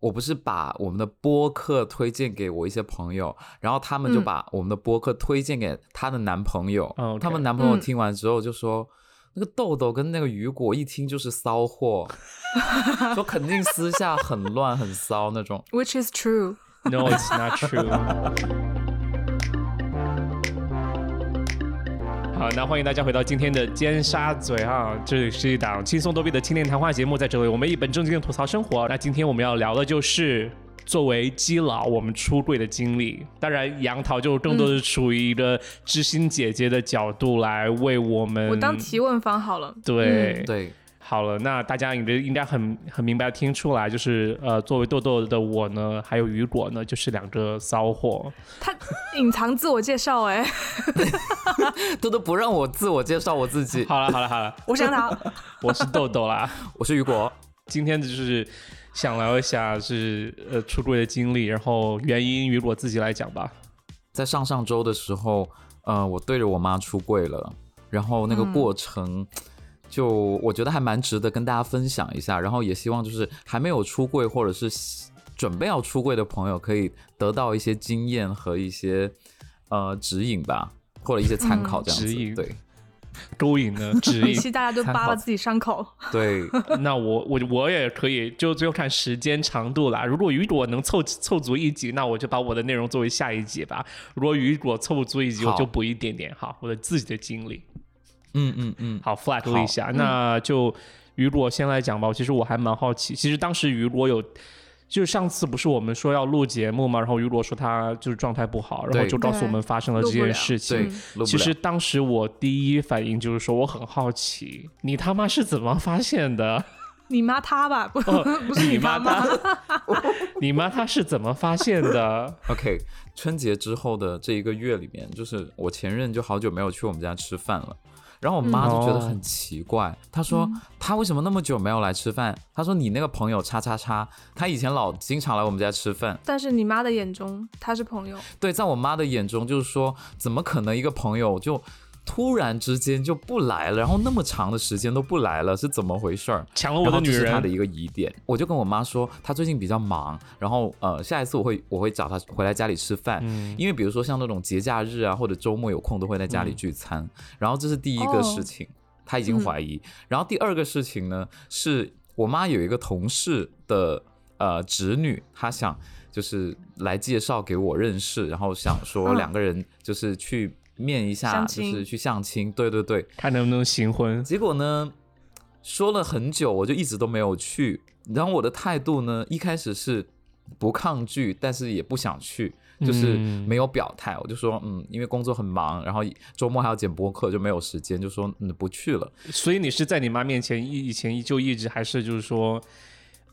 我不是把我们的播客推荐给我一些朋友，然后他们就嗯把我们的播客推荐给她的男朋友，他们男朋友嗯听完之后就说。那个豆豆跟那个雨果一听就是骚货，说肯定私下很乱很骚那种。，which is true。No, it's not true. 那欢迎大家回到今天的尖沙咀哈，这里是一档轻松逗比的青年谈话节目，在这里我们一本正经的吐槽生活。那今天我们要聊的就是作为基佬我们出柜的经历。当然，杨桃就更多是处于一个知心姐姐的角度来为我们，我当提问方好了。对、对，好了，那大家应该应该很很明白听出来，就是呃，作为豆豆的我呢，还有雨果呢，就是两个骚货。他隐藏自我介绍哎、豆豆不让我自我介绍我自己，好了好了好了，我想他。我是豆豆啦。我是雨果。今天就是想聊一下是呃出柜的经历，然后原因雨果自己来讲吧。在上上周的时候，呃，我对着我妈出柜了，然后那个嗯过程，就我觉得还蛮值得跟大家分享一下，然后也希望就是还没有出柜或者是准备要出柜的朋友，可以得到一些经验和一些呃指引吧，或者一些参考这样子。嗯指引对勾引呢指引，可惜 大家都扒了自己伤口。对，那我我我也可以，就最后看时间长度啦。如果雨果能凑凑足一集，那我就把我的内容作为下一集吧。如果雨果凑不足一集，我就补一点点哈，我的自己的经历。嗯嗯嗯，好 flag 了一下，那就雨果先来讲吧。其实我还蛮好奇，其实当时雨果有，就是上次不是我们说要录节目嘛，然后雨果说他就是状态不好，然后就告诉我们发生了这件事情。嗯，录不其实。当时我第一反应就是说，我很好奇，你他妈是怎么发现的？你妈他吧，不、哦 不是你他妈。他，你妈她 是怎么发现的？OK，春节之后的这一个月里面，就是我前任就好久没有去我们家吃饭了。然后我妈就觉得哦很奇怪，她说她为什么那么久没有来吃饭？她说你那个朋友叉叉叉，他以前老经常来我们家吃饭。但是你妈的眼中他是朋友，对，在我妈的眼中就是说，怎么可能一个朋友就突然之间就不来了，然后那么长的时间都不来了，是怎么回事儿？抢了我的女人。她的，一个疑点，我就跟我妈说，她最近比较忙，然后呃，下一次我会我会找她回来家里吃饭，嗯。因为比如说像那种节假日啊或者周末有空都会在家里聚餐，然后这是第一个事情，她已经怀疑，然后第二个事情呢是我妈有一个同事的呃侄女，她想就是来介绍给我认识，然后想说嗯两个人就是去面一下，就是去相亲，对对对，看能不能行婚。结果呢，说了很久，我就一直都没有去。然后我的态度呢，一开始是不抗拒，但是也不想去，就是嗯没有表态。我就说，嗯，因为工作很忙，然后周末还要剪播客，就没有时间，就说嗯不去了。所以你是在你妈面前以以前就一直还是就是说，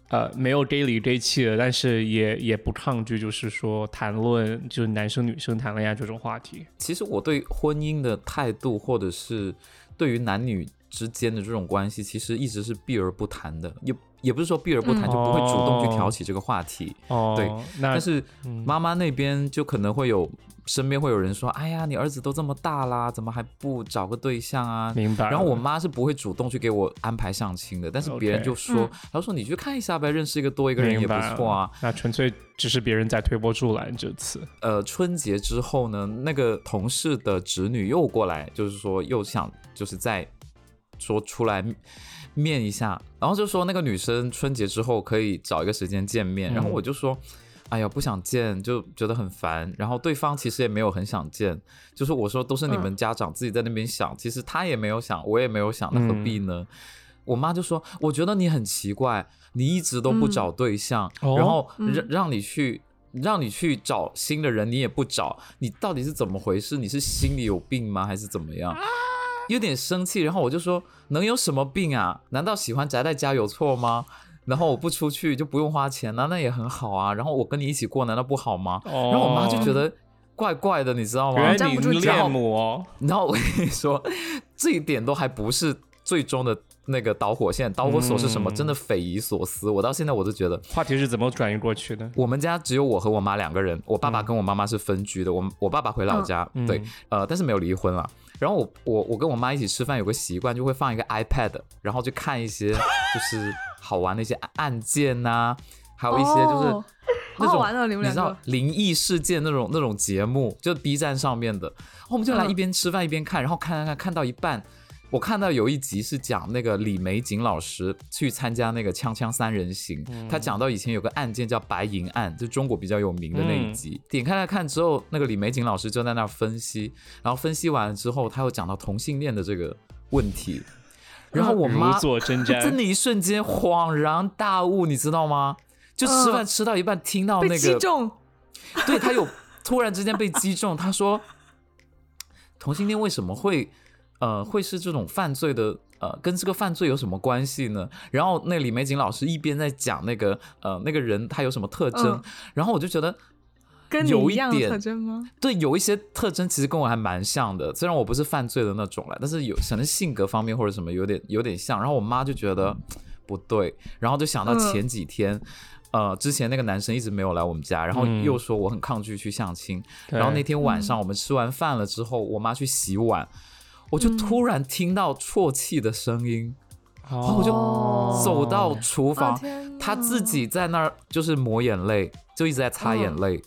呃，没有 gay 里 gay 气的，但是也也不抗拒，就是说谈论就是男生女生谈恋爱这种话题。其实我对婚姻的态度，或者是对于男女之间的这种关系，其实一直是避而不谈的，也也不是说避而不谈、嗯就不会主动去哦挑起这个话题。哦，对，但是嗯妈妈那边就可能会有身边会有人说：“哎呀，你儿子都这么大啦，怎么还不找个对象啊？”明白。然后我妈是不会主动去给我安排相亲的，但是别人就说嗯：“她说你去看一下呗，认识一个多一个人也不错啊。那纯粹只是别人在推波助澜这次。”呃，春节之后呢，那个同事的侄女又过来，就是说又想就是再说出来面一下，然后就说那个女生春节之后可以找一个时间见面，然后嗯我就说。哎呀，不想见，就觉得很烦。然后对方其实也没有很想见，就是我说都是你们家长自己在那边想，其实他也没有想，我也没有想，那何必呢？我妈就说，我觉得你很奇怪，你一直都不找对象，哦然后嗯让让你去让你去找新的人，你也不找，你到底是怎么回事？你是心里有病吗？还是怎么样？有点生气，然后我就说，能有什么病啊？难道喜欢宅在家有错吗？然后我不出去就不用花钱，那那也很好啊。然后我跟你一起过，难道不好吗？哦然后我妈就觉得怪怪的，你知道吗？原来站不住你脚恋母哦，然后我跟你说，这一点都还不是最终的那个导火线，导火索是什么？嗯真的匪夷所思。我到现在我都觉得，话题是怎么转移过去的？我们家只有我和我妈两个人，我爸爸跟我妈妈是分居的。我我爸爸回老家，嗯对，呃，但是没有离婚了。然后我我我跟我妈一起吃饭，有个习惯就会放一个 iPad，然后就看一些就是好玩的一些案件呐、还有一些就是哦那种、你们知道灵异事件那种那种节目，就 B 站上面的，然后我们就来嗯一边吃饭一边看，然后看看看看到一半。我看到有一集是讲那个李玫瑾老师去参加那个锵锵三人行，他讲到以前有个案件叫白银案，就中国比较有名的那一集。点开来看之后，那个李玫瑾老师就在那儿分析，然后分析完了之后，他又讲到同性恋的这个问题，然后我妈真的一瞬间恍然大悟，你知道吗？就吃饭嗯吃到一半，听到那被击个，中，对他有突然之间被击中，他说同性恋为什么会呃会是这种犯罪的？呃，跟这个犯罪有什么关系呢？然后那李玫瑾老师一边在讲那个呃那个人他有什么特征，嗯然后我就觉得跟你有一样的特征吗？对，有一些特征其实跟我还蛮像的，虽然我不是犯罪的那种了，但是有可能性格方面或者什么有点有点像。然后我妈就觉得不对，然后就想到嗯前几天，呃，之前那个男生一直没有来我们家，然后嗯又说我很抗拒去相亲。对然后那天晚嗯上我们吃完饭了之后，我妈去洗碗，我就嗯。突然听到啜泣的声音，然后我就哦。走到厨房啊，天她自己在那儿就是抹眼泪，就一直在擦眼嗯泪。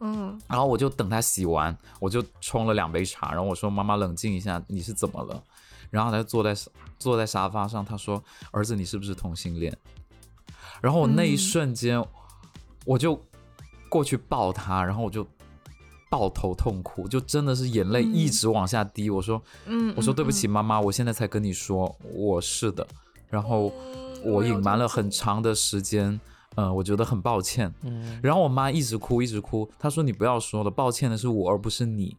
嗯。然后我就等他洗完，我就冲了两杯茶，然后我说：“妈妈，冷静一下，你是怎么了？”然后他就坐在坐在沙发上，他说：“儿子，你是不是同性恋？”然后我那一嗯。瞬间，我就过去抱他，然后我就抱头痛哭，就真的是眼泪嗯一直往下滴。我说：“嗯，我说对不起，嗯，妈妈，我现在才跟你说我是的。”然后我隐瞒了很长的时间，嗯、我觉得很抱歉。嗯然后我妈一直哭，一直哭。她说：“你不要说了，抱歉的是我，而不是你。”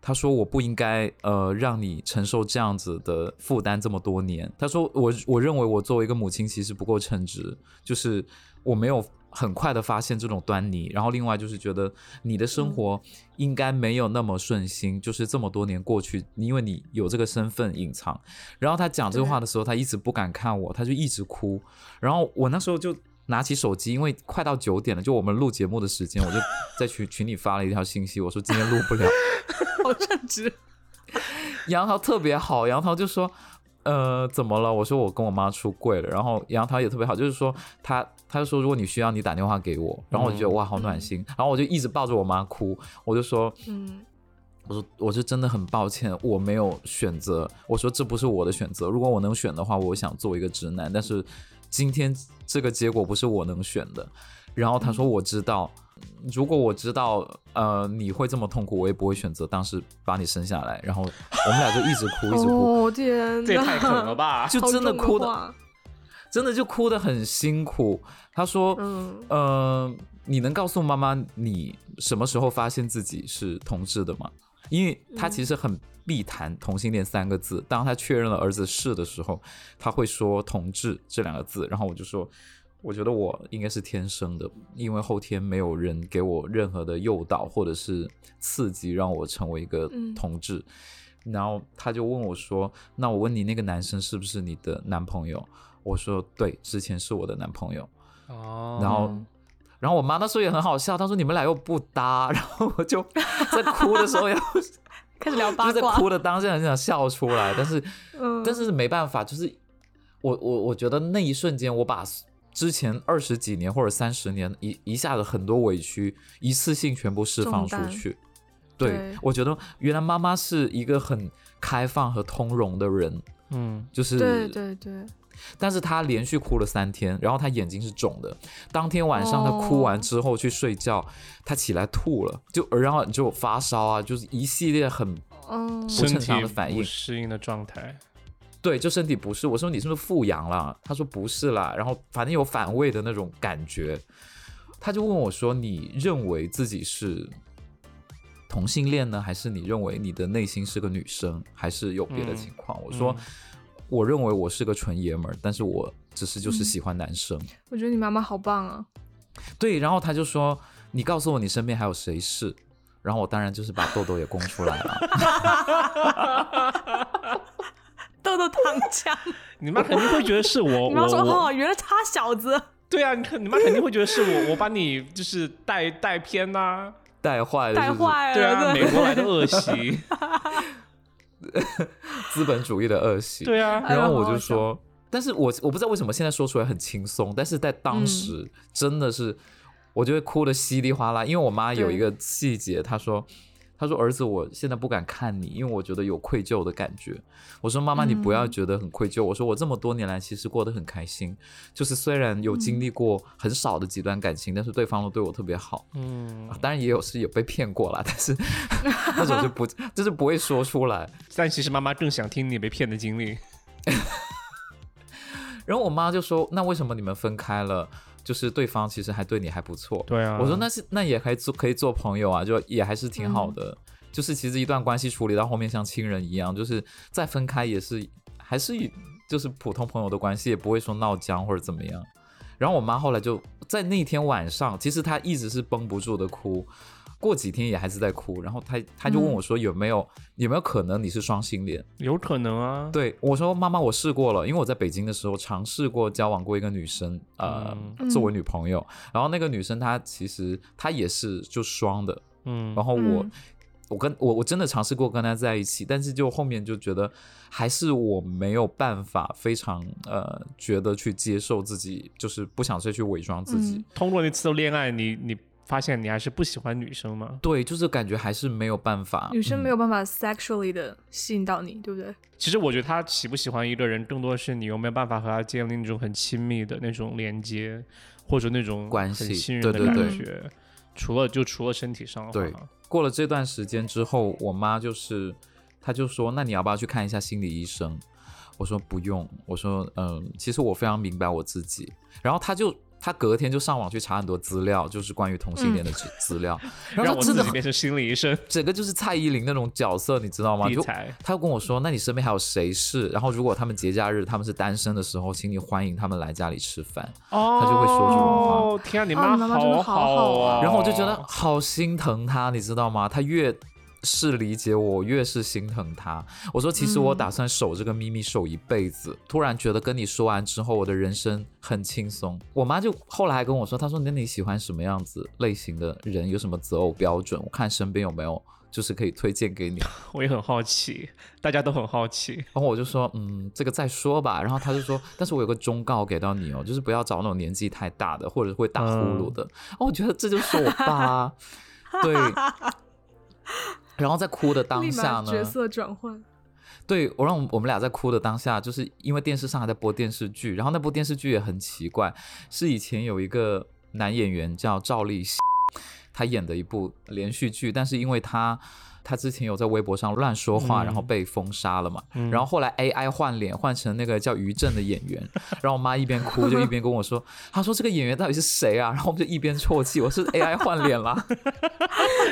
她说：“我不应该呃让你承受这样子的负担这么多年。”她说：“我我认为我作为一个母亲其实不够称职，就是我没有很快的发现这种端倪。然后另外就是觉得你的生活应该没有那么顺心，就是这么多年过去，因为你有这个身份隐藏。”然后他讲这个话的时候，他一直不敢看我，他就一直哭。然后我那时候就拿起手机，因为快到九点了，就我们录节目的时间，我就在群群里发了一条信息，我说今天录不了。好正直，杨桃特别好，杨桃就说。呃，怎么了？我说我跟我妈出柜了，然后杨桃也特别好，就是说他他就说如果你需要，你打电话给我，然后我就觉得、嗯哇好暖心，然后我就一直抱着我妈哭，我就说嗯我说我是真的很抱歉，我没有选择。我说这不是我的选择，如果我能选的话，我想做一个直男，但是今天这个结果不是我能选的。然后他说我知道，如果我知道呃你会这么痛苦，我也不会选择当时把你生下来。然后我们俩就一直哭，一直哭，哦天哪，这也太狠了吧！就真的哭的，话真的就哭的很辛苦。他说，嗯呃，你能告诉妈妈你什么时候发现自己是同志的吗？因为他其实很避谈同性恋三个字。当他确认了儿子是的时候，他会说同志这两个字。然后我就说，我觉得我应该是天生的，因为后天没有人给我任何的诱导或者是刺激，让我成为一个嗯同志。然后他就问我说：“那我问你，那个男生是不是你的男朋友？”我说：“对，之前是我的男朋友。”哦然后，然后我妈那时候也很好笑，她说你们俩又不搭，然后我就在哭的时候要 开始聊就是在八卦，哭的当下很想笑出来，但是嗯，但是没办法，就是我我我觉得那一瞬间我把。之前二十几年或者三十年一一下子很多委屈一次性全部释放出去，对对。我觉得原来妈妈是一个很开放和通融的人，嗯，就是对对对，但是她连续哭了三天，然后她眼睛是肿的。当天晚上她哭完之后去睡觉，她起来吐了，就然后就发烧啊，就是一系列很嗯，不正常的反应。不适应的状态。对，就身体不适。我说你是不是复阳了？他说不是啦，然后反正有反胃的那种感觉。他就问我说：“你认为自己是同性恋呢，还是你认为你的内心是个女生，还是有别的嗯情况？”我说嗯：“我认为我是个纯爷们儿，但是我只是就是喜欢男生。我觉得你妈妈好棒啊，对，然后他就说：“你告诉我你身边还有谁是？”然后我当然就是把豆豆也供出来了。豆豆躺枪，你妈肯定会觉得是我，你妈说我。我哦，原来他小子，对啊，你肯你妈肯定会觉得是我，我把你就是带带偏呐、带坏了，带坏了，对啊，美国来的恶习，资本主义的恶习。对啊，然后我哎好好就说，但是我我不知道为什么现在说出来很轻松，但是在当时真的是，我就会哭的稀里哗啦。因为我妈有一个细节，她说，她说儿子，我现在不敢看你，因为我觉得有愧疚的感觉。我说妈妈，你不要觉得很愧疚。我说我这么多年来其实过得很开心，就是虽然有经历过很少的几段感情，但是对方都对我特别好。嗯，当然也有是有被骗过啦，但是 那种就不就是不会说出来。但其实妈妈更想听你被骗的经历。然后我妈就说：“那为什么你们分开了？就是对方其实还对你还不错。”对啊，我说：“那是那也可以做可以做朋友啊，就也还是挺好的。就是其实一段关系处理到后面像亲人一样，就是再分开也是还是就是普通朋友的关系，也不会说闹僵或者怎么样。”然后我妈后来就在那天晚上，其实她一直是绷不住的哭。过几天也还是在哭，然后他他就问我说有没有有没有可能你是双性恋？有可能啊。对我说妈妈，我试过了，因为我在北京的时候尝试过交往过一个女生，呃，作为女朋友。然后那个女生她其实她也是就双的，嗯。然后我我跟我我真的尝试过跟她在一起，但是就后面就觉得还是我没有办法非常呃觉得去接受自己，就是不想再去伪装自己。通过那次的恋爱，你你。发现你还是不喜欢女生吗？对，就是感觉还是没有办法，女生没有办法 sexually 的吸引到你，对不对？其实我觉得他喜不喜欢一个人，更多的是你有没有办法和他建立那种很亲密的那种连接，或者那种关系、信任的感觉。除了就除了身体上，对。过了这段时间之后，我妈就是，她就说：“那你要不要去看一下心理医生？”我说：“不用。”我说：“嗯，其实我非常明白我自己。”然后她就。他隔天就上网去查很多资料，就是关于同性恋的资资料，然后真的变成心理医生，整个就是蔡依林那种角色，你知道吗？就他跟我说，那你身边还有谁是？然后如果他们节假日他们是单身的时候，请你欢迎他们来家里吃饭。哦，他就会说这种话。天啊，你妈好好啊！然后我就觉得好心疼他，你知道吗？他越。是理解我，越是心疼他。我说，其实我打算守这个秘密守一辈子。突然觉得跟你说完之后，我的人生很轻松。我妈就后来还跟我说，她说那你喜欢什么样子类型的人？有什么择偶标准？我看身边有没有就是可以推荐给你。我也很好奇，大家都很好奇。然后我就说，嗯，这个再说吧。然后他就说，但是我有个忠告给到你哦，就是不要找那种年纪太大的，或者会打呼噜的。哦，我觉得这就是我爸，对。然后在哭的当下呢，角色转换。对我让我们俩在哭的当下，就是因为电视上还在播电视剧，然后那部电视剧也很奇怪，是以前有一个男演员叫赵立西，他演的一部连续剧，但是因为他。他之前有在微博上乱说话，然后被封杀了嘛。然后后来 AI 换脸换成那个叫于正的演员，然后我妈一边哭就一边跟我说：“她说这个演员到底是谁啊？”然后我们就一边啜泣：“我是 AI 换脸了。”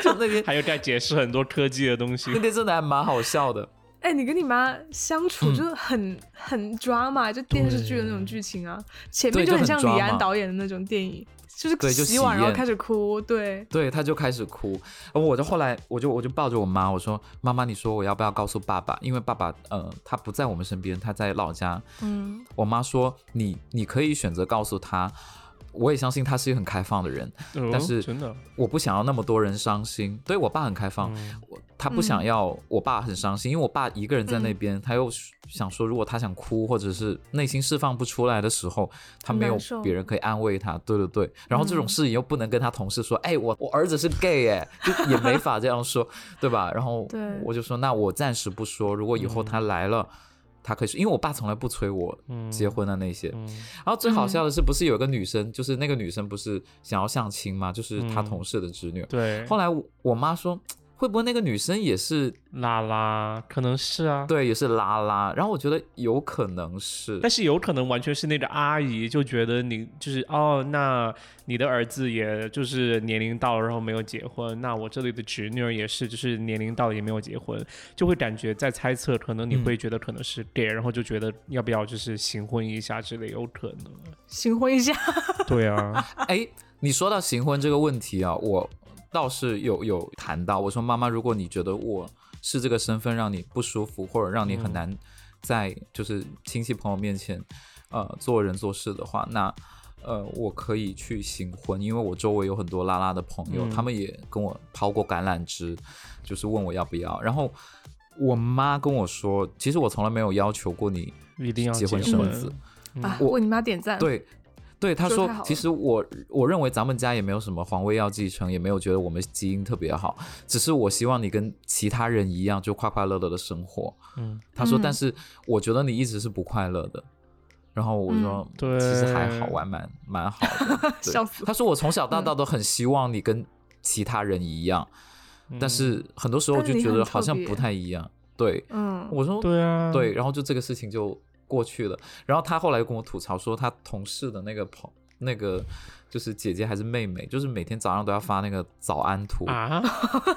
就那边 还有在解释很多科技的东西，那边真的还蛮好笑的。哎，你跟你妈相处就是很很抓嘛，就电视剧的那种剧情啊，前面就很像李安导演的那种电影。就是洗碗然后开始哭，对对，他就开始哭，然后我就后来我就我就抱着我妈，我说妈妈，你说我要不要告诉爸爸？因为爸爸呃他不在我们身边，他在老家。嗯，我妈说你你可以选择告诉他。我也相信他是一个很开放的人，但是真的，我不想要那么多人伤心。对我爸很开放，我他不想要我爸很伤心，因为我爸一个人在那边，他又想说，如果他想哭或者是内心释放不出来的时候，他没有别人可以安慰他。对对对，然后这种事情又不能跟他同事说，哎，我我儿子是 gay，哎，就也没法这样说，对吧？然后我就说，那我暂时不说，如果以后他来了。他可以说，因为我爸从来不催我结婚的那些。然后最好笑的是，不是有个女生，就是那个女生不是想要相亲吗？就是他同事的侄女。对。后来我妈说。会不会那个女生也是拉拉？可能是啊，对，也是拉拉。然后我觉得有可能是，但是有可能完全是那个阿姨就觉得你就是哦，那你的儿子也就是年龄到了，然后没有结婚。那我这里的侄女儿也是，就是年龄到了也没有结婚，就会感觉在猜测，可能你会觉得可能是 gay，然后就觉得要不要就是行婚一下之类，有可能行婚一下。对啊，哎，你说到行婚这个问题啊，我。倒是有有谈到，我说妈妈，如果你觉得我是这个身份让你不舒服，或者让你很难在就是亲戚朋友面前呃做人做事的话，那呃我可以去行婚，因为我周围有很多拉拉的朋友，他们也跟我抛过橄榄枝，就是问我要不要。然后我妈跟我说，其实我从来没有要求过你一定要结婚生子。啊，为你妈点赞。对。对他说，其实我我认为咱们家也没有什么皇位要继承，也没有觉得我们基因特别好，只是我希望你跟其他人一样，就快快乐乐的生活。嗯，他说，但是我觉得你一直是不快乐的。然后我说，对，其实还好，我还蛮蛮好的。笑死。他说，我从小到大都很希望你跟其他人一样，但是很多时候就觉得好像不太一样。对，嗯，我说，对啊，对，然后就这个事情就。过去了，然后他后来又跟我吐槽说，他同事的那个朋那个就是姐姐还是妹妹，就是每天早上都要发那个早安图啊，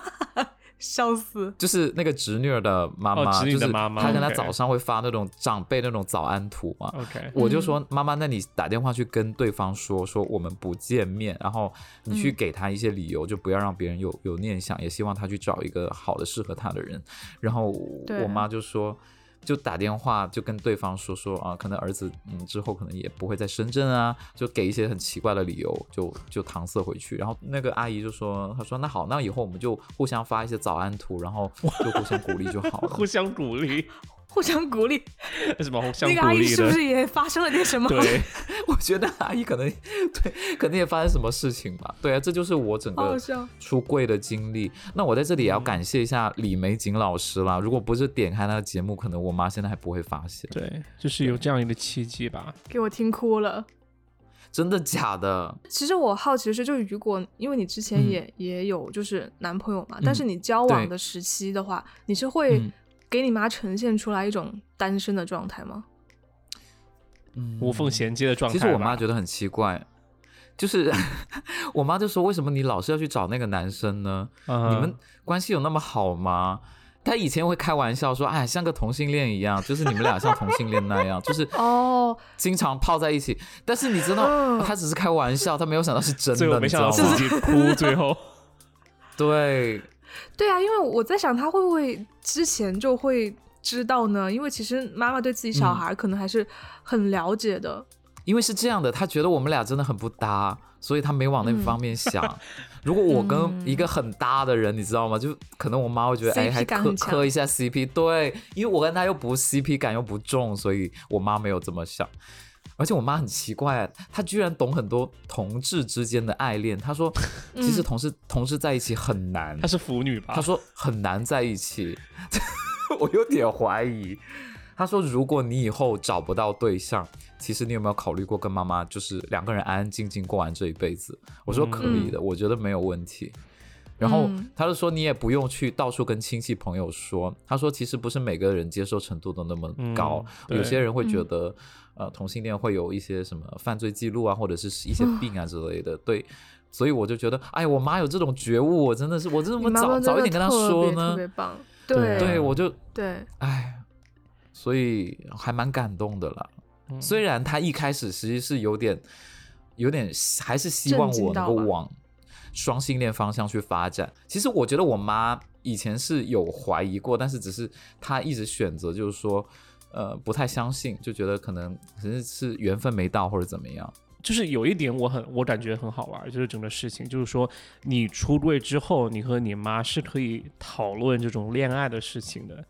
笑死！就是那个侄女儿的妈妈，就是妈妈，她跟她早上会发那种长辈那种早安图嘛。OK，我就说妈妈，那你打电话去跟对方说说我们不见面，然后你去给他一些理由，就不要让别人有有念想，也希望他去找一个好的适合他的人。然后我妈就说。就打电话就跟对方说说啊，可能儿子嗯之后可能也不会在深圳啊，就给一些很奇怪的理由，就就搪塞回去。然后那个阿姨就说，她说那好，那以后我们就互相发一些早安图，然后就互相鼓励就好了。互相鼓励。互相鼓励，为 什么互相那个阿姨是不是也发生了点什么？对，我觉得阿姨可能 对，可能也发生什么事情吧。对啊，这就是我整个出柜的经历。那我在这里也要感谢一下李玫瑾老师啦。如果不是点开那个节目，可能我妈现在还不会发现。对，就是有这样一个契机吧。给我听哭了，真的假的？其实我好奇的是，就是如果因为你之前也也有就是男朋友嘛，但是你交往的时期的话，你是会。给你妈呈现出来一种单身的状态吗？嗯，无缝衔接的状态。其实我妈觉得很奇怪，就是 我妈就说：“为什么你老是要去找那个男生呢？你们关系有那么好吗？”她以前会开玩笑说：“哎，像个同性恋一样，就是你们俩像同性恋那样，就是哦，经常泡在一起。”但是你知道，她只是开玩笑，她没有想到是真的，没想到自己哭，最后对。对啊，因为我在想他会不会之前就会知道呢？因为其实妈妈对自己小孩可能还是很了解的。因为是这样的，他觉得我们俩真的很不搭，所以他没往那方面想。如果我跟一个很搭的人，你知道吗？就可能我妈会觉得哎，还磕磕一下 CP。对，因为我跟他又不 CP 感又不重，所以我妈没有这么想。而且我妈很奇怪，她居然懂很多同志之间的爱恋。她说，其实同事同事在一起很难。她是腐女吧？她说很难在一起，我有点怀疑。她说，如果你以后找不到对象，其实你有没有考虑过跟妈妈就是两个人安安静静过完这一辈子？我说可以的，我觉得没有问题。然后他就说，你也不用去到处跟亲戚朋友说。他说，其实不是每个人接受程度都那么高，有些人会觉得。呃，同性恋会有一些什么犯罪记录啊，或者是一些病啊之类的，对，所以我就觉得，哎，我妈有这种觉悟，我真的是，我这么早早一点跟她说呢，特别棒，对，对我就对，哎，所以还蛮感动的啦。虽然他一开始实际是有点，有点还是希望我能够往双性恋方向去发展。其实我觉得我妈以前是有怀疑过，但是只是她一直选择就是说。呃，不太相信，就觉得可能可能是缘分没到或者怎么样。就是有一点我很我感觉很好玩，就是整个事情，就是说你出柜之后，你和你妈是可以讨论这种恋爱的事情的。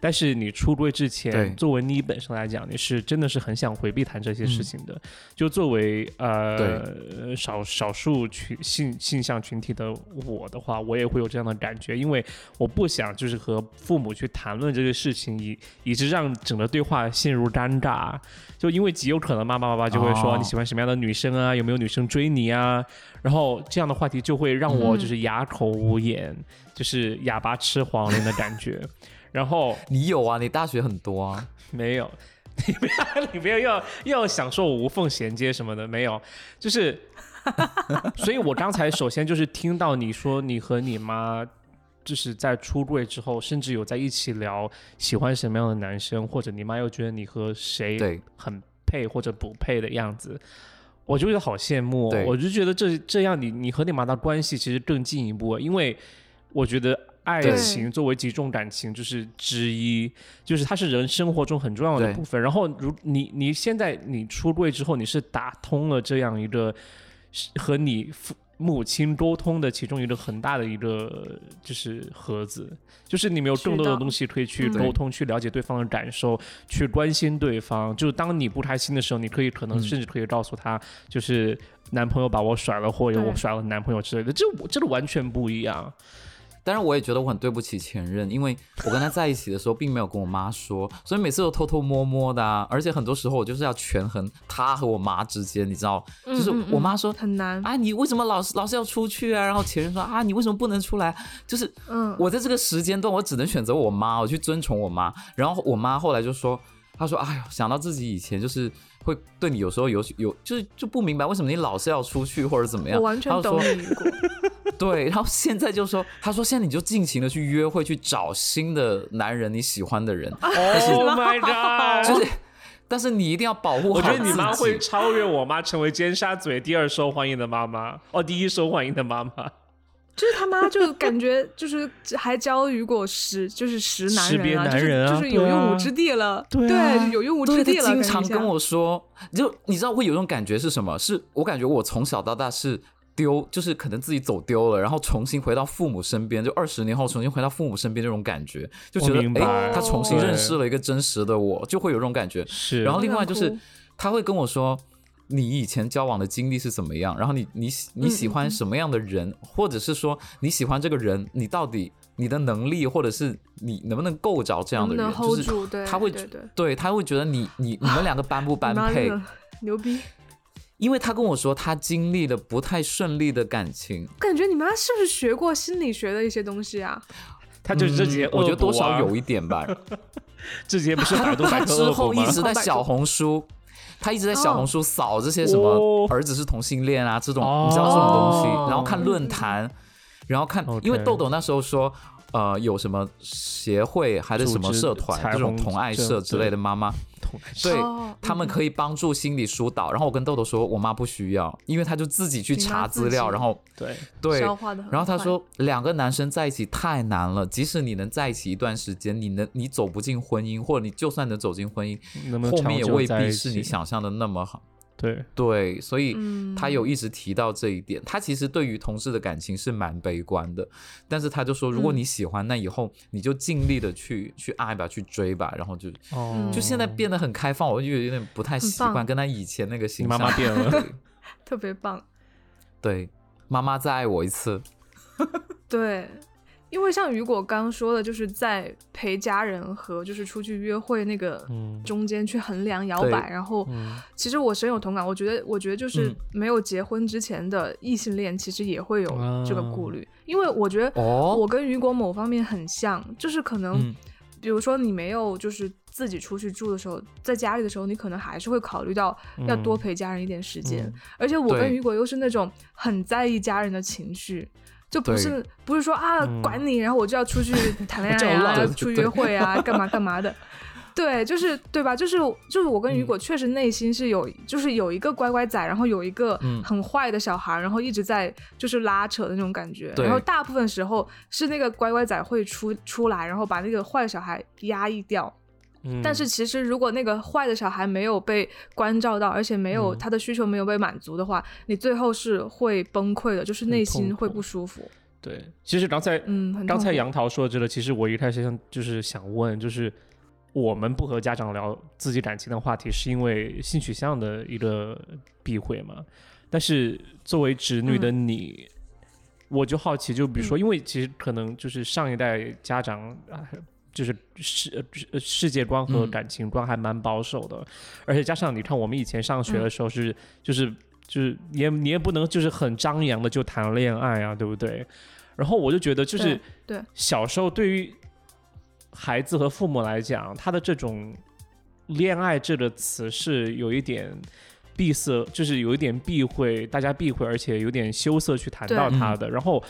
但是你出柜之前，作为你本身来讲，你是真的是很想回避谈这些事情的。就作为呃少少数群性性向群体的我的话，我也会有这样的感觉，因为我不想就是和父母去谈论这些事情，以以致让整个对话陷入尴尬。就因为极有可能妈妈爸爸就会说你喜欢什么样的女生啊，有没有女生追你啊？然后这样的话题就会让我就是哑口无言，就是哑巴吃黄连的感觉。然后你有啊？你大学很多啊？没有，你不要你不要要要享受无缝衔接什么的，没有。就是，所以我刚才首先就是听到你说你和你妈就是在出柜之后，甚至有在一起聊喜欢什么样的男生，或者你妈又觉得你和谁很配或者不配的样子，我就觉得好羡慕。我就觉得这这样你你和你妈的关系其实更进一步，因为我觉得。爱情作为几种感情就是之一，就是它是人生活中很重要的部分。然后，如你你现在你出柜之后，你是打通了这样一个和你父母亲沟通的其中一个很大的一个就是盒子，就是你们有更多的东西可以去沟通，去了解对方的感受，去关心对方。就是当你不开心的时候，你可以可能甚至可以告诉他，就是男朋友把我甩了，或者我甩了男朋友之类的。这这个完全不一样。但是我也觉得我很对不起前任，因为我跟他在一起的时候并没有跟我妈说，所以每次都偷偷摸摸的啊。而且很多时候我就是要权衡他和我妈之间，你知道，就是我妈说很难啊，你为什么老是老是要出去啊？然后前任说啊，你为什么不能出来？就是嗯，我在这个时间段我只能选择我妈，我去遵从我妈。然后我妈后来就说，她说哎呦，想到自己以前就是会对你有时候有有就是就不明白为什么你老是要出去或者怎么样。我完全懂你。对，然后现在就说，他说现在你就尽情的去约会，去找新的男人，你喜欢的人。Oh my god！就是，但是你一定要保护好我觉得你妈会超越我妈，成为尖沙咀第二受欢迎的妈妈，哦，第一受欢迎的妈妈。就是他妈就感觉就是还教雨果十，就是识男人啊，就是就是有用武之地了。对，有用武之地了。经常跟我说，就你知道会有种感觉是什么？是我感觉我从小到大是。丢就是可能自己走丢了，然后重新回到父母身边，就二十年后重新回到父母身边这种感觉，就觉得哎，他重新认识了一个真实的我，就会有这种感觉。是，然后另外就是他会跟我说，你以前交往的经历是怎么样，然后你你你喜欢什么样的人，或者是说你喜欢这个人，你到底你的能力或者是你能不能够着这样的人，就是他会对他会觉得你你你们两个般不 般配，牛逼。因为他跟我说，他经历了不太顺利的感情。感觉你妈是不是学过心理学的一些东西啊？他就是这几年，我觉得多少有一点吧。这几年不是百度他之后一直在 小红书，他一直在小红书扫这些什么儿子是同性恋啊这种，你知道这种东西，然后看论坛，然后看，因为豆豆那时候说，呃，有什么协会还是什么社团这种同爱社之类的妈妈。对他们可以帮助心理疏导，然后我跟豆豆说，我妈不需要，因为她就自己去查资料，然后对对，然后她说两个男生在一起太难了，即使你能在一起一段时间，你能你走不进婚姻，或者你就算能走进婚姻，后面也未必是你想象的那么好。对对，所以他有一直提到这一点。他其实对于同事的感情是蛮悲观的，但是他就说，如果你喜欢，那以后你就尽力的去去爱吧，去追吧。然后就就现在变得很开放，我就有点不太习惯跟他以前那个形象。妈妈变了，特别棒。对，妈妈再爱我一次。对。因为像雨果刚刚说的，就是在陪家人和就是出去约会那个中间去衡量摇摆，然后其实我深有同感。我觉得，我觉得就是没有结婚之前的异性恋，其实也会有这个顾虑。因为我觉得我跟雨果某方面很像，就是可能，比如说你没有就是自己出去住的时候，在家里的时候，你可能还是会考虑到要多陪家人一点时间。而且我跟雨果又是那种很在意家人的情绪。就不是不是说啊管你，然后我就要出去谈恋 爱啊，要出约会啊，干嘛干嘛的，对，就是对吧？就是就是我跟雨果确实内心是有，就是有一个乖乖仔，然后有一个很坏的小孩，然后一直在就是拉扯的那种感觉。然后大部分时候是那个乖乖仔会出出来，然后把那个坏小孩压抑掉。但是其实，如果那个坏的小孩没有被关照到，而且没有他的需求没有被满足的话，你最后是会崩溃的，就是内心会不舒服。对，其实刚才，嗯，刚才杨桃说这个，其实我一开始想就是想问，就是我们不和家长聊自己感情的话题，是因为性取向的一个避讳吗？但是作为侄女的你，我就好奇，就比如说，因为其实可能就是上一代家长啊。就是世世界观和感情观还蛮保守的，而且加上你看，我们以前上学的时候是就是就是你也你也不能就是很张扬的就谈恋爱啊，对不对？然后我就觉得就是对小时候对于孩子和父母来讲，他的这种恋爱这个词是有一点闭塞，就是有一点避讳，大家避讳，而且有点羞涩去谈到他的，然后。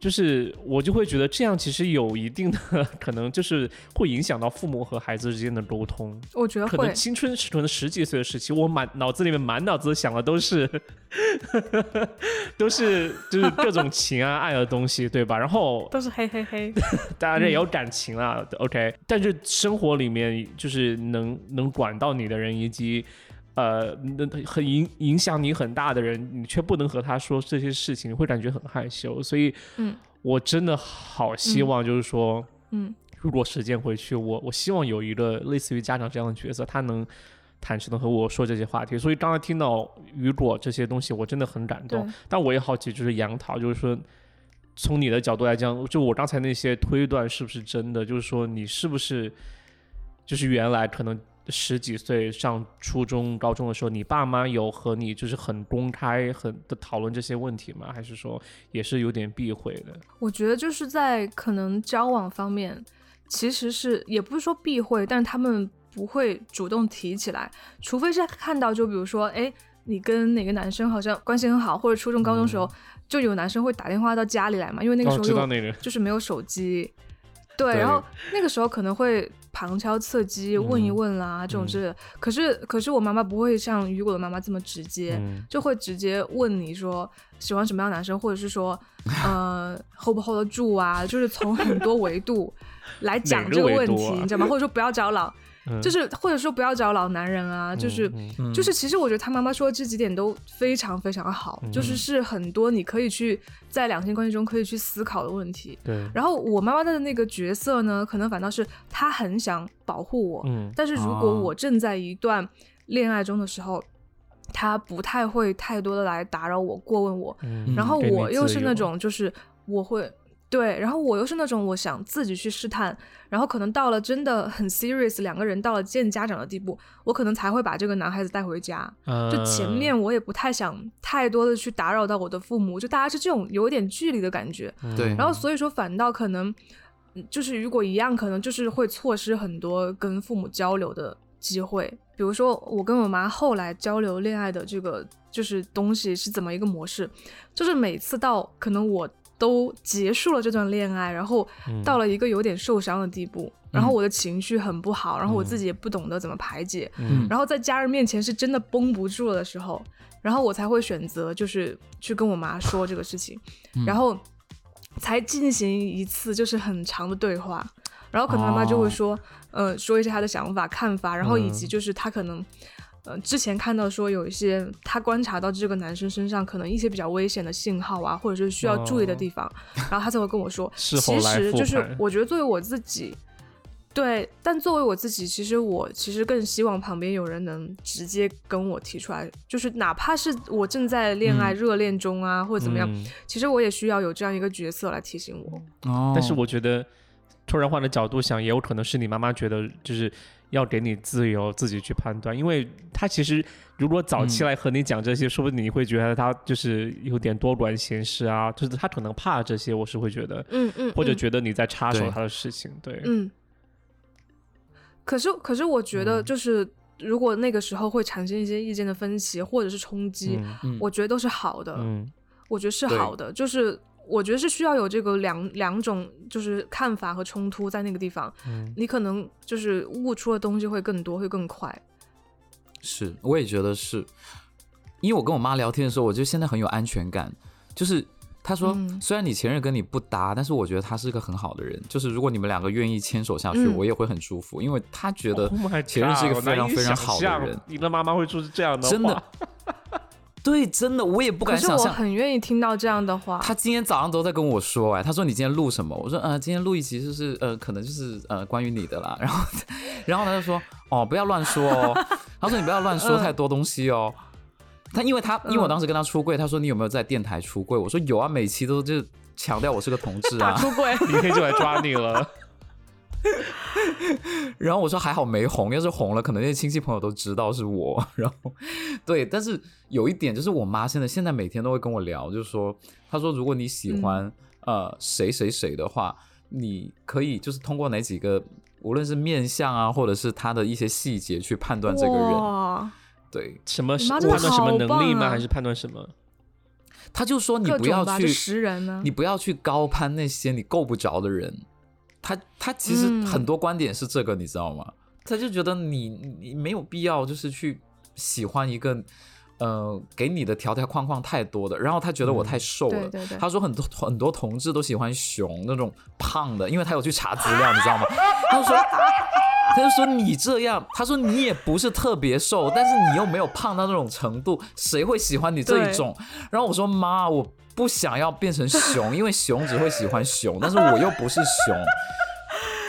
就是我就会觉得这样其实有一定的可能，就是会影响到父母和孩子之间的沟通。我觉得可能青春可能十几岁的时期，我满脑子里面满脑子想的都是，都是就是各种情啊爱的东西，对吧？然后都是嘿嘿嘿，大家也有感情啊，OK。但是生活里面就是能能管到你的人以及。呃，那很影影响你很大的人，你却不能和他说这些事情，你会感觉很害羞。所以，嗯，我真的好希望，就是说，嗯，如果时间回去，我我希望有一个类似于家长这样的角色，他能坦诚的和我说这些话题。所以，刚才听到雨果这些东西，我真的很感动。但我也好奇，就是杨桃，就是说，从你的角度来讲，就我刚才那些推断是不是真的？就是说，你是不是就是原来可能。十几岁上初中、高中的时候，你爸妈有和你就是很公开、很的讨论这些问题吗？还是说也是有点避讳的？我觉得就是在可能交往方面，其实是也不是说避讳，但是他们不会主动提起来，除非是看到，就比如说，哎，你跟哪个男生好像关系很好，或者初中、高中时候就有男生会打电话到家里来嘛，因为那个时候有就是没有手机。对，然后那个时候可能会旁敲侧击问一问啦，这种之类的。可是，可是我妈妈不会像雨果的妈妈这么直接，就会直接问你说喜欢什么样的男生，或者是说，呃，hold 不 hold 得住啊？就是从很多维度来讲这个问题，你知道吗？或者说不要找老。就是或者说不要找老男人啊，就是就是，其实我觉得他妈妈说这几点都非常非常好，就是是很多你可以去在两性关系中可以去思考的问题。对。然后我妈妈的那个角色呢，可能反倒是她很想保护我，但是如果我正在一段恋爱中的时候，她不太会太多的来打扰我、过问我。然后我又是那种就是我会。对，然后我又是那种我想自己去试探，然后可能到了真的很 serious，两个人到了见家长的地步，我可能才会把这个男孩子带回家。就前面我也不太想太多的去打扰到我的父母，就大家是这种有点距离的感觉。对，然后所以说反倒可能就是如果一样，可能就是会错失很多跟父母交流的机会。比如说我跟我妈后来交流恋爱的这个就是东西是怎么一个模式，就是每次到可能我。都结束了这段恋爱，然后到了一个有点受伤的地步，然后我的情绪很不好，然后我自己也不懂得怎么排解，然后在家人面前是真的绷不住了的时候，然后我才会选择就是去跟我妈说这个事情，然后才进行一次就是很长的对话，然后可能妈妈就会说，呃，说一些她的想法看法，然后以及就是她可能。呃，之前看到说有一些他观察到这个男生身上可能一些比较危险的信号啊，或者是需要注意的地方，然后他才会跟我说。其实就是我觉得作为我自己，对，但作为我自己，其实我其实更希望旁边有人能直接跟我提出来，就是哪怕是我正在恋爱热恋中啊，或者怎么样，其实我也需要有这样一个角色来提醒我。哦。但是我觉得，突然换个角度想，也有可能是你妈妈觉得就是。要给你自由，自己去判断，因为他其实如果早期来和你讲这些，说不定你会觉得他就是有点多管闲事啊，就是他可能怕这些，我是会觉得，嗯嗯，或者觉得你在插手他的事情，对，嗯。可是，可是我觉得，就是如果那个时候会产生一些意见的分歧或者是冲击，我觉得都是好的，嗯，我觉得是好的，就是。我觉得是需要有这个两两种，就是看法和冲突在那个地方，你可能就是悟出的东西会更多，会更快。是，我也觉得是，因为我跟我妈聊天的时候，我就现在很有安全感。就是她说，虽然你前任跟你不搭，但是我觉得他是个很好的人。就是如果你们两个愿意牵手下去，我也会很舒服，因为他觉得前任是一个非常非常好的人。你的妈妈会说是这样的，真的。对，真的，我也不敢想象。我很愿意听到这样的话。他今天早上都在跟我说，哎，他说你今天录什么？我说，呃，今天录一集，就是呃，可能就是呃，关于你的啦。然后，然后他就说，哦，不要乱说哦。他说你不要乱说太多东西哦。他因为他因为我当时跟他出柜，他说你有没有在电台出柜？我说有啊，每期都就强调我是个同志啊。出柜，明天就来抓你了。然后我说还好没红，要是红了，可能那些亲戚朋友都知道是我。然后，对，但是有一点就是我妈现在现在每天都会跟我聊，就是说，她说如果你喜欢呃谁谁谁的话，你可以就是通过哪几个，无论是面相啊，或者是他的一些细节去判断这个人。对，什么判断什么能力吗？还是判断什么？他就说你不要去识人呢，你不要去高攀那些你够不着的人。他他其实很多观点是这个，你知道吗？他就觉得你你没有必要就是去喜欢一个，呃，给你的条条框框太多的。然后他觉得我太瘦了，他说很多很多同志都喜欢熊那种胖的，因为他有去查资料，你知道吗？他就说他就说你这样，他说你也不是特别瘦，但是你又没有胖到那种程度，谁会喜欢你这一种？然后我说妈，我不想要变成熊，因为熊只会喜欢熊，但是我又不是熊，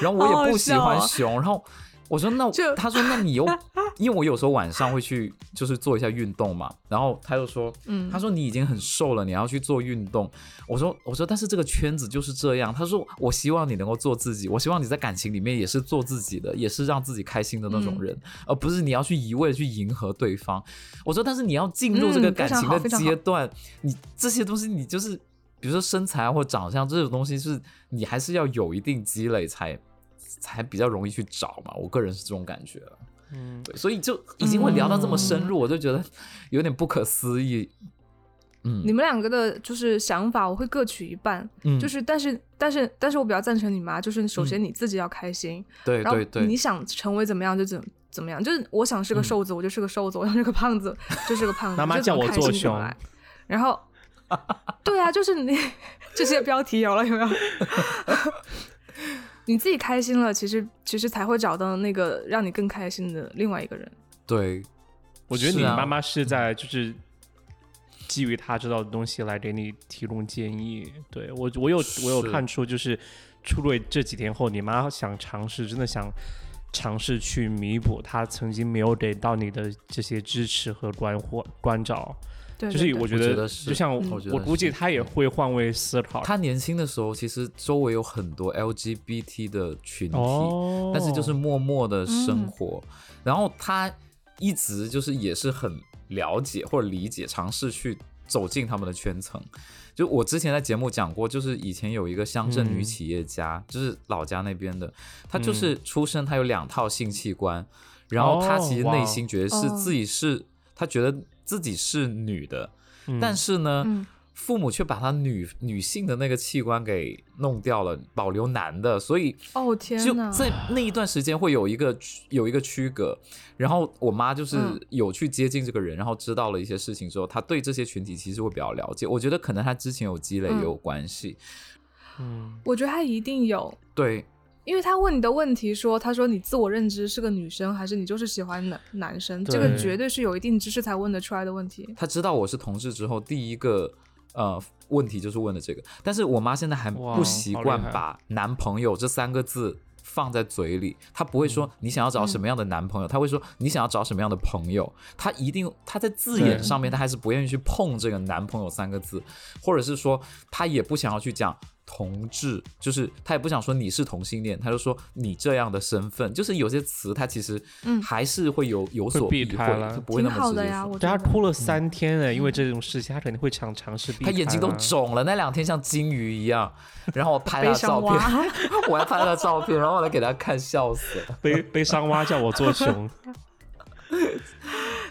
然后我也不喜欢熊，然后。我说那他说那你又，因为我有时候晚上会去就是做一下运动嘛，然后他就说，嗯，他说你已经很瘦了，你要去做运动。我说我说但是这个圈子就是这样。他说我希望你能够做自己，我希望你在感情里面也是做自己的，也是让自己开心的那种人，而不是你要去一味的去迎合对方。我说但是你要进入这个感情的阶段，你这些东西你就是比如说身材或长相这种东西是你还是要有一定积累才。才比较容易去找嘛，我个人是这种感觉，嗯，对，所以就已经会聊到这么深入，我就觉得有点不可思议。嗯，你们两个的就是想法，我会各取一半，嗯，就是但是但是但是我比较赞成你妈，就是首先你自己要开心，对对对，你想成为怎么样就怎怎么样，就是我想是个瘦子，我就是个瘦子；我想是个胖子，就是个胖子。妈妈叫我做熊，然后，对啊，就是你 这些标题有了有没有？你自己开心了，其实其实才会找到那个让你更开心的另外一个人。对，我觉得你妈妈是在就是基于她知道的东西来给你提供建议。对我，我有我有看出，就是出柜这几天后，你妈想尝试，真的想尝试去弥补她曾经没有给到你的这些支持和关怀关照。就是我觉得，就像我估计他也会换位思考。他年轻的时候，其实周围有很多 LGBT 的群体，但是就是默默的生活。然后他一直就是也是很了解或者理解，尝试去走进他们的圈层。就我之前在节目讲过，就是以前有一个乡镇女企业家，就是老家那边的，她就是出生，她有两套性器官，然后她其实内心觉得是自己是，她觉得。自己是女的，但是呢，父母却把她女女性的那个器官给弄掉了，保留男的，所以哦天就在那一段时间会有一个有一个区隔。然后我妈就是有去接近这个人，然后知道了一些事情之后，她对这些群体其实会比较了解。我觉得可能她之前有积累也有关系。嗯，我觉得她一定有对。因为他问你的问题说，他说你自我认知是个女生，还是你就是喜欢男男生？这个绝对是有一定知识才问得出来的问题。他知道我是同志之后，第一个呃问题就是问的这个。但是我妈现在还不习惯把男朋友这三个字放在嘴里，她不会说你想要找什么样的男朋友，她会说你想要找什么样的朋友。她一定她在字眼上面，她还是不愿意去碰这个男朋友三个字，或者是说她也不想要去讲。同志就是他也不想说你是同性恋，他就说你这样的身份，就是有些词他其实还是会有有所避讳，不会那么直接。对他哭了三天呢，因为这种事情他肯定会尝尝试避他眼睛都肿了，那两天像金鱼一样。然后我拍了照片，我还拍了照片，然后我来给他看，笑死了。悲悲伤蛙叫我做熊。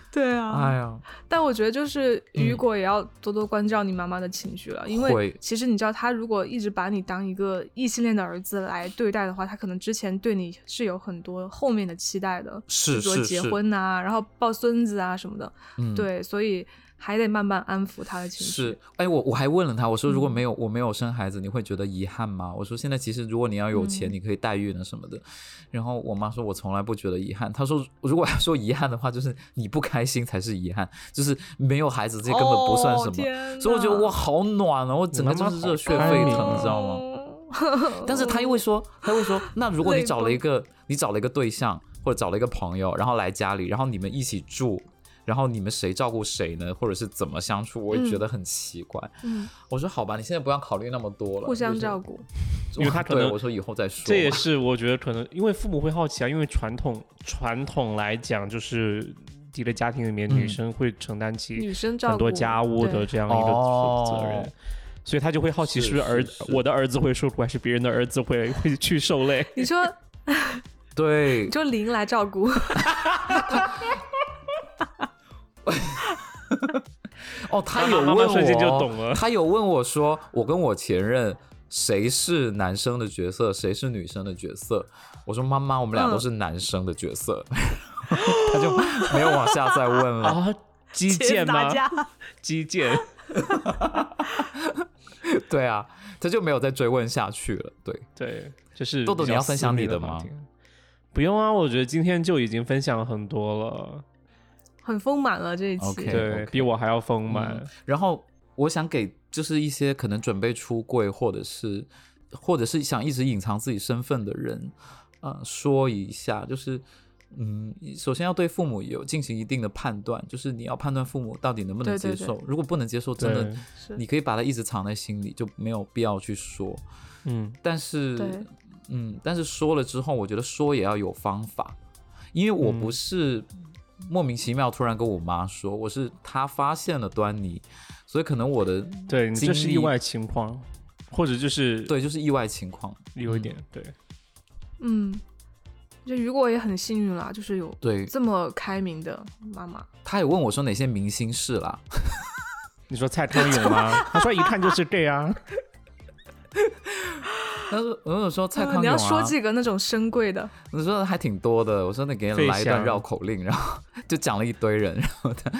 对啊，哎呀，但我觉得就是雨果也要多多关照你妈妈的情绪了，因为其实你知道，他如果一直把你当一个异性恋的儿子来对待的话，他可能之前对你是有很多后面的期待的，是说结婚啊，然后抱孙子啊什么的，对，所以。还得慢慢安抚他的情绪。是，哎，我我还问了他，我说如果没有我没有生孩子，你会觉得遗憾吗？我说现在其实如果你要有钱，你可以代孕啊什么的。然后我妈说，我从来不觉得遗憾。她说，如果要说遗憾的话，就是你不开心才是遗憾，就是没有孩子这根本不算什么。所以我觉得哇，好暖啊，我整个就是热血沸腾，你知道吗？但是他又会说，他会说，那如果你找了一个你找了一个对象或者找了一个朋友，然后来家里，然后你们一起住。然后你们谁照顾谁呢？或者是怎么相处？我也觉得很奇怪。嗯，我说好吧，你现在不要考虑那么多了，互相照顾。因为他可能我说以后再说。这也是我觉得可能，因为父母会好奇啊。因为传统传统来讲，就是你的家庭里面女生会承担起女生很多家务的这样一个责任，所以他就会好奇是不是儿我的儿子会受苦，还是别人的儿子会会去受累？你说对，就零来照顾。哦，他有 问我，他有问我说，我跟我前任谁是男生的角色，谁是女生的角色？我说妈妈，我们俩都是男生的角色。他就没有往下再问了。啊，击剑吗？击剑。对啊，他就没有再追问下去了。对对，就是豆豆，你要分享你的吗？不用啊，我觉得今天就已经分享很多了，很丰满了这一期，对比我还要丰满。然后我想给就是一些可能准备出柜，或者是或者是想一直隐藏自己身份的人，呃，说一下，就是嗯，首先要对父母有进行一定的判断，就是你要判断父母到底能不能接受，如果不能接受，真的你可以把它一直藏在心里，就没有必要去说。嗯，但是。嗯，但是说了之后，我觉得说也要有方法，因为我不是莫名其妙突然跟我妈说，我是她发现了端倪，所以可能我的对这是意外情况，或者就是对，就是意外情况，有一点对，嗯，就雨果也很幸运啦，就是有对。这么开明的妈妈，他也问我说哪些明星是啦，你说蔡康永吗？他说一看就是这样。他说：“我有说蔡康永啊，你要说几个那种深贵的？我说还挺多的。我说那给你来一段绕口令，然后就讲了一堆人。然后他，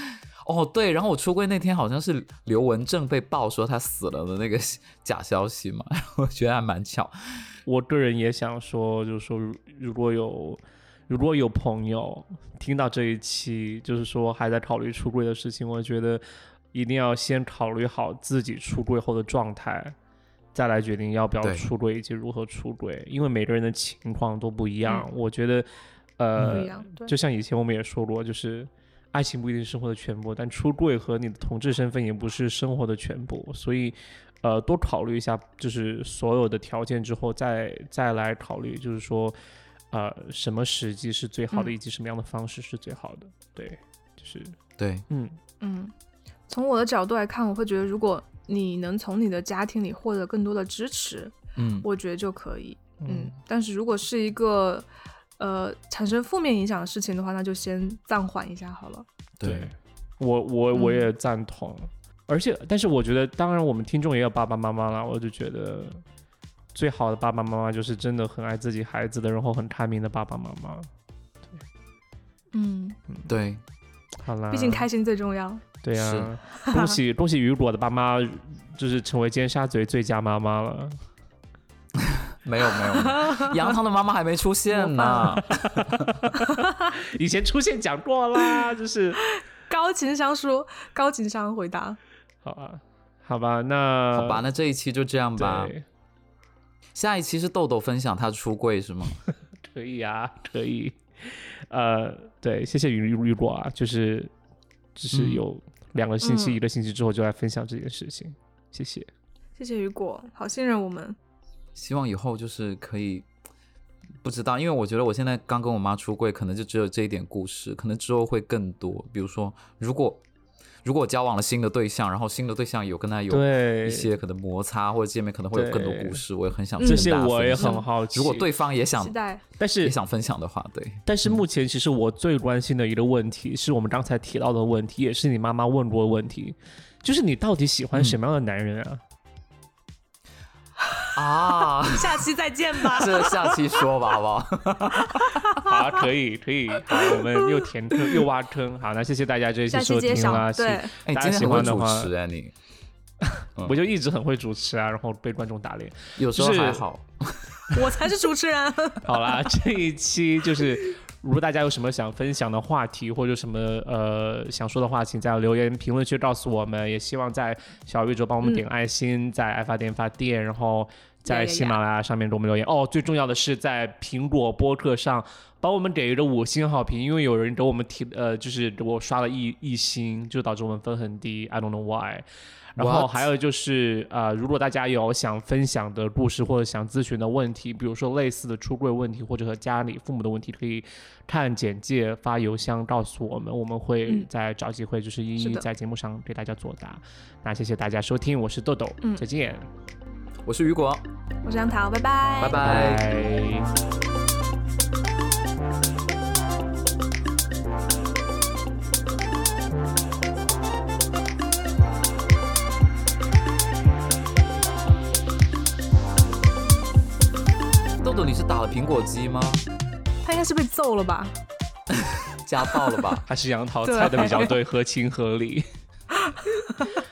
哦对，然后我出柜那天好像是刘文正被爆说他死了的那个假消息嘛，我觉得还蛮巧。我个人也想说，就是说如果有如果有朋友听到这一期，就是说还在考虑出柜的事情，我觉得一定要先考虑好自己出柜后的状态。”再来决定要不要出轨以及如何出轨，因为每个人的情况都不一样。我觉得，呃，就像以前我们也说过，就是爱情不一定是生活的全部，但出轨和你的同志身份也不是生活的全部。所以，呃，多考虑一下，就是所有的条件之后，再再来考虑，就是说，呃，什么时机是最好的，以及什么样的方式是最好的。对，就是对，嗯嗯。从我的角度来看，我会觉得如果。你能从你的家庭里获得更多的支持，嗯，我觉得就可以，嗯。但是如果是一个呃产生负面影响的事情的话，那就先暂缓一下好了。对，我我我也赞同。而且，但是我觉得，当然我们听众也有爸爸妈妈了，我就觉得最好的爸爸妈妈就是真的很爱自己孩子的，然后很开明的爸爸妈妈。对，嗯，对，好啦，毕竟开心最重要。对呀，恭喜恭喜雨果的爸妈，就是成为尖沙咀最佳妈妈了。没有没有，杨汤的妈妈还没出现呢。以前出现讲过啦，就是 高情商说，高情商回答。好啊，好吧，那好吧，那这一期就这样吧。下一期是豆豆分享他出柜是吗？可以啊，可以。呃，对，谢谢雨雨果啊，就是。只是有两个星期，一个星期之后就来分享这件事情。谢谢，谢谢雨果，好信任我们。希望以后就是可以，不知道，因为我觉得我现在刚跟我妈出柜，可能就只有这一点故事，可能之后会更多。比如说，如果。如果交往了新的对象，然后新的对象有跟他有一些可能摩擦或者见面，可能会有更多故事，我也很想这些我也很好奇。如果对方也想，但是也想分享的话，对。但是目前其实我最关心的一个问题是我们刚才提到的问题，也是你妈妈问过的问题，就是你到底喜欢什么样的男人啊？啊，下期再见吧。这下期说吧，好不好？好，可以，可以。好，我们又填坑又挖坑。好，那谢谢大家这一期收听啦。对，大家喜欢的话，你，我就一直很会主持啊，然后被观众打脸，有时候还好。我才是主持人。好啦，这一期就是，如果大家有什么想分享的话题，或者什么呃想说的话，请在留言评论区告诉我们。也希望在小宇宙帮我们点爱心，在爱发电发电，然后。在喜马拉雅上面给我们留言。哦，最重要的是在苹果播客上帮我们给一个五星好评，因为有人给我们提呃，就是给我刷了一一星，就导致我们分很低，I don't know why。然后还有就是呃，如果大家有想分享的故事或者想咨询的问题，比如说类似的出柜问题或者和家里父母的问题，可以看简介发邮箱告诉我们，我们会再找机会就是一一在节目上给大家作答。那谢谢大家收听，我是豆豆，再见。我是雨果，我是杨桃，拜拜，拜拜。豆豆，你是打了苹果肌吗？他应该是被揍了吧？家暴了吧？还是杨桃猜的比较对，合情合理。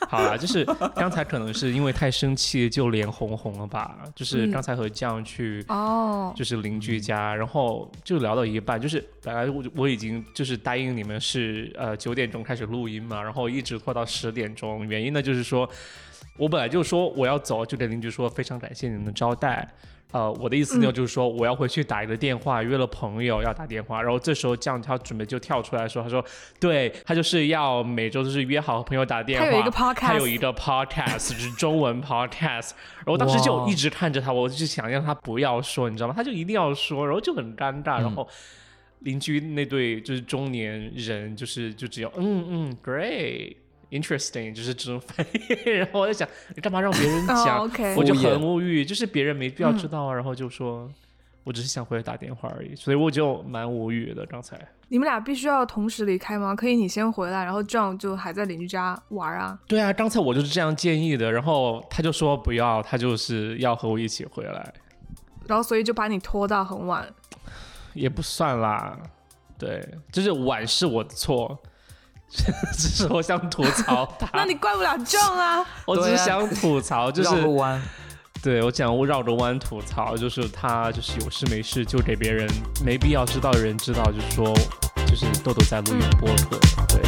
好啦，就是刚才可能是因为太生气，就脸红红了吧？就是刚才和酱去哦，就是邻居家，然后就聊到一半，就是本来我我已经就是答应你们是呃九点钟开始录音嘛，然后一直拖到十点钟，原因呢就是说我本来就说我要走，就跟邻居说非常感谢你们的招待。呃，我的意思呢，就是说我要回去打一个电话，约了朋友要打电话，然后这时候这样他准备就跳出来说，他说，对他就是要每周都是约好和朋友打电话，他有一个 podcast，他有一个 podcast 是中文 podcast，然后当时就一直看着他，我就想让他不要说，你知道吗？他就一定要说，然后就很尴尬，然后邻居那对就是中年人，就是就只有嗯嗯，great。Interesting，就是这种反应，然后我在想，你干嘛让别人讲？我就很无语，就是别人没必要知道啊。然后就说，我只是想回来打电话而已，所以我就蛮无语的。刚才你们俩必须要同时离开吗？可以你先回来，然后这样就还在邻居家玩啊？对啊，刚才我就是这样建议的，然后他就说不要，他就是要和我一起回来，然后所以就把你拖到很晚，也不算啦，对，就是晚是我的错。只是我想吐槽 他，那你怪不了众啊！我只是想吐槽，就是绕个弯。对我讲，我绕着弯吐槽，就是他就是有事没事就给别人没必要知道的人知道，就是说，就是豆豆在录音播客，对。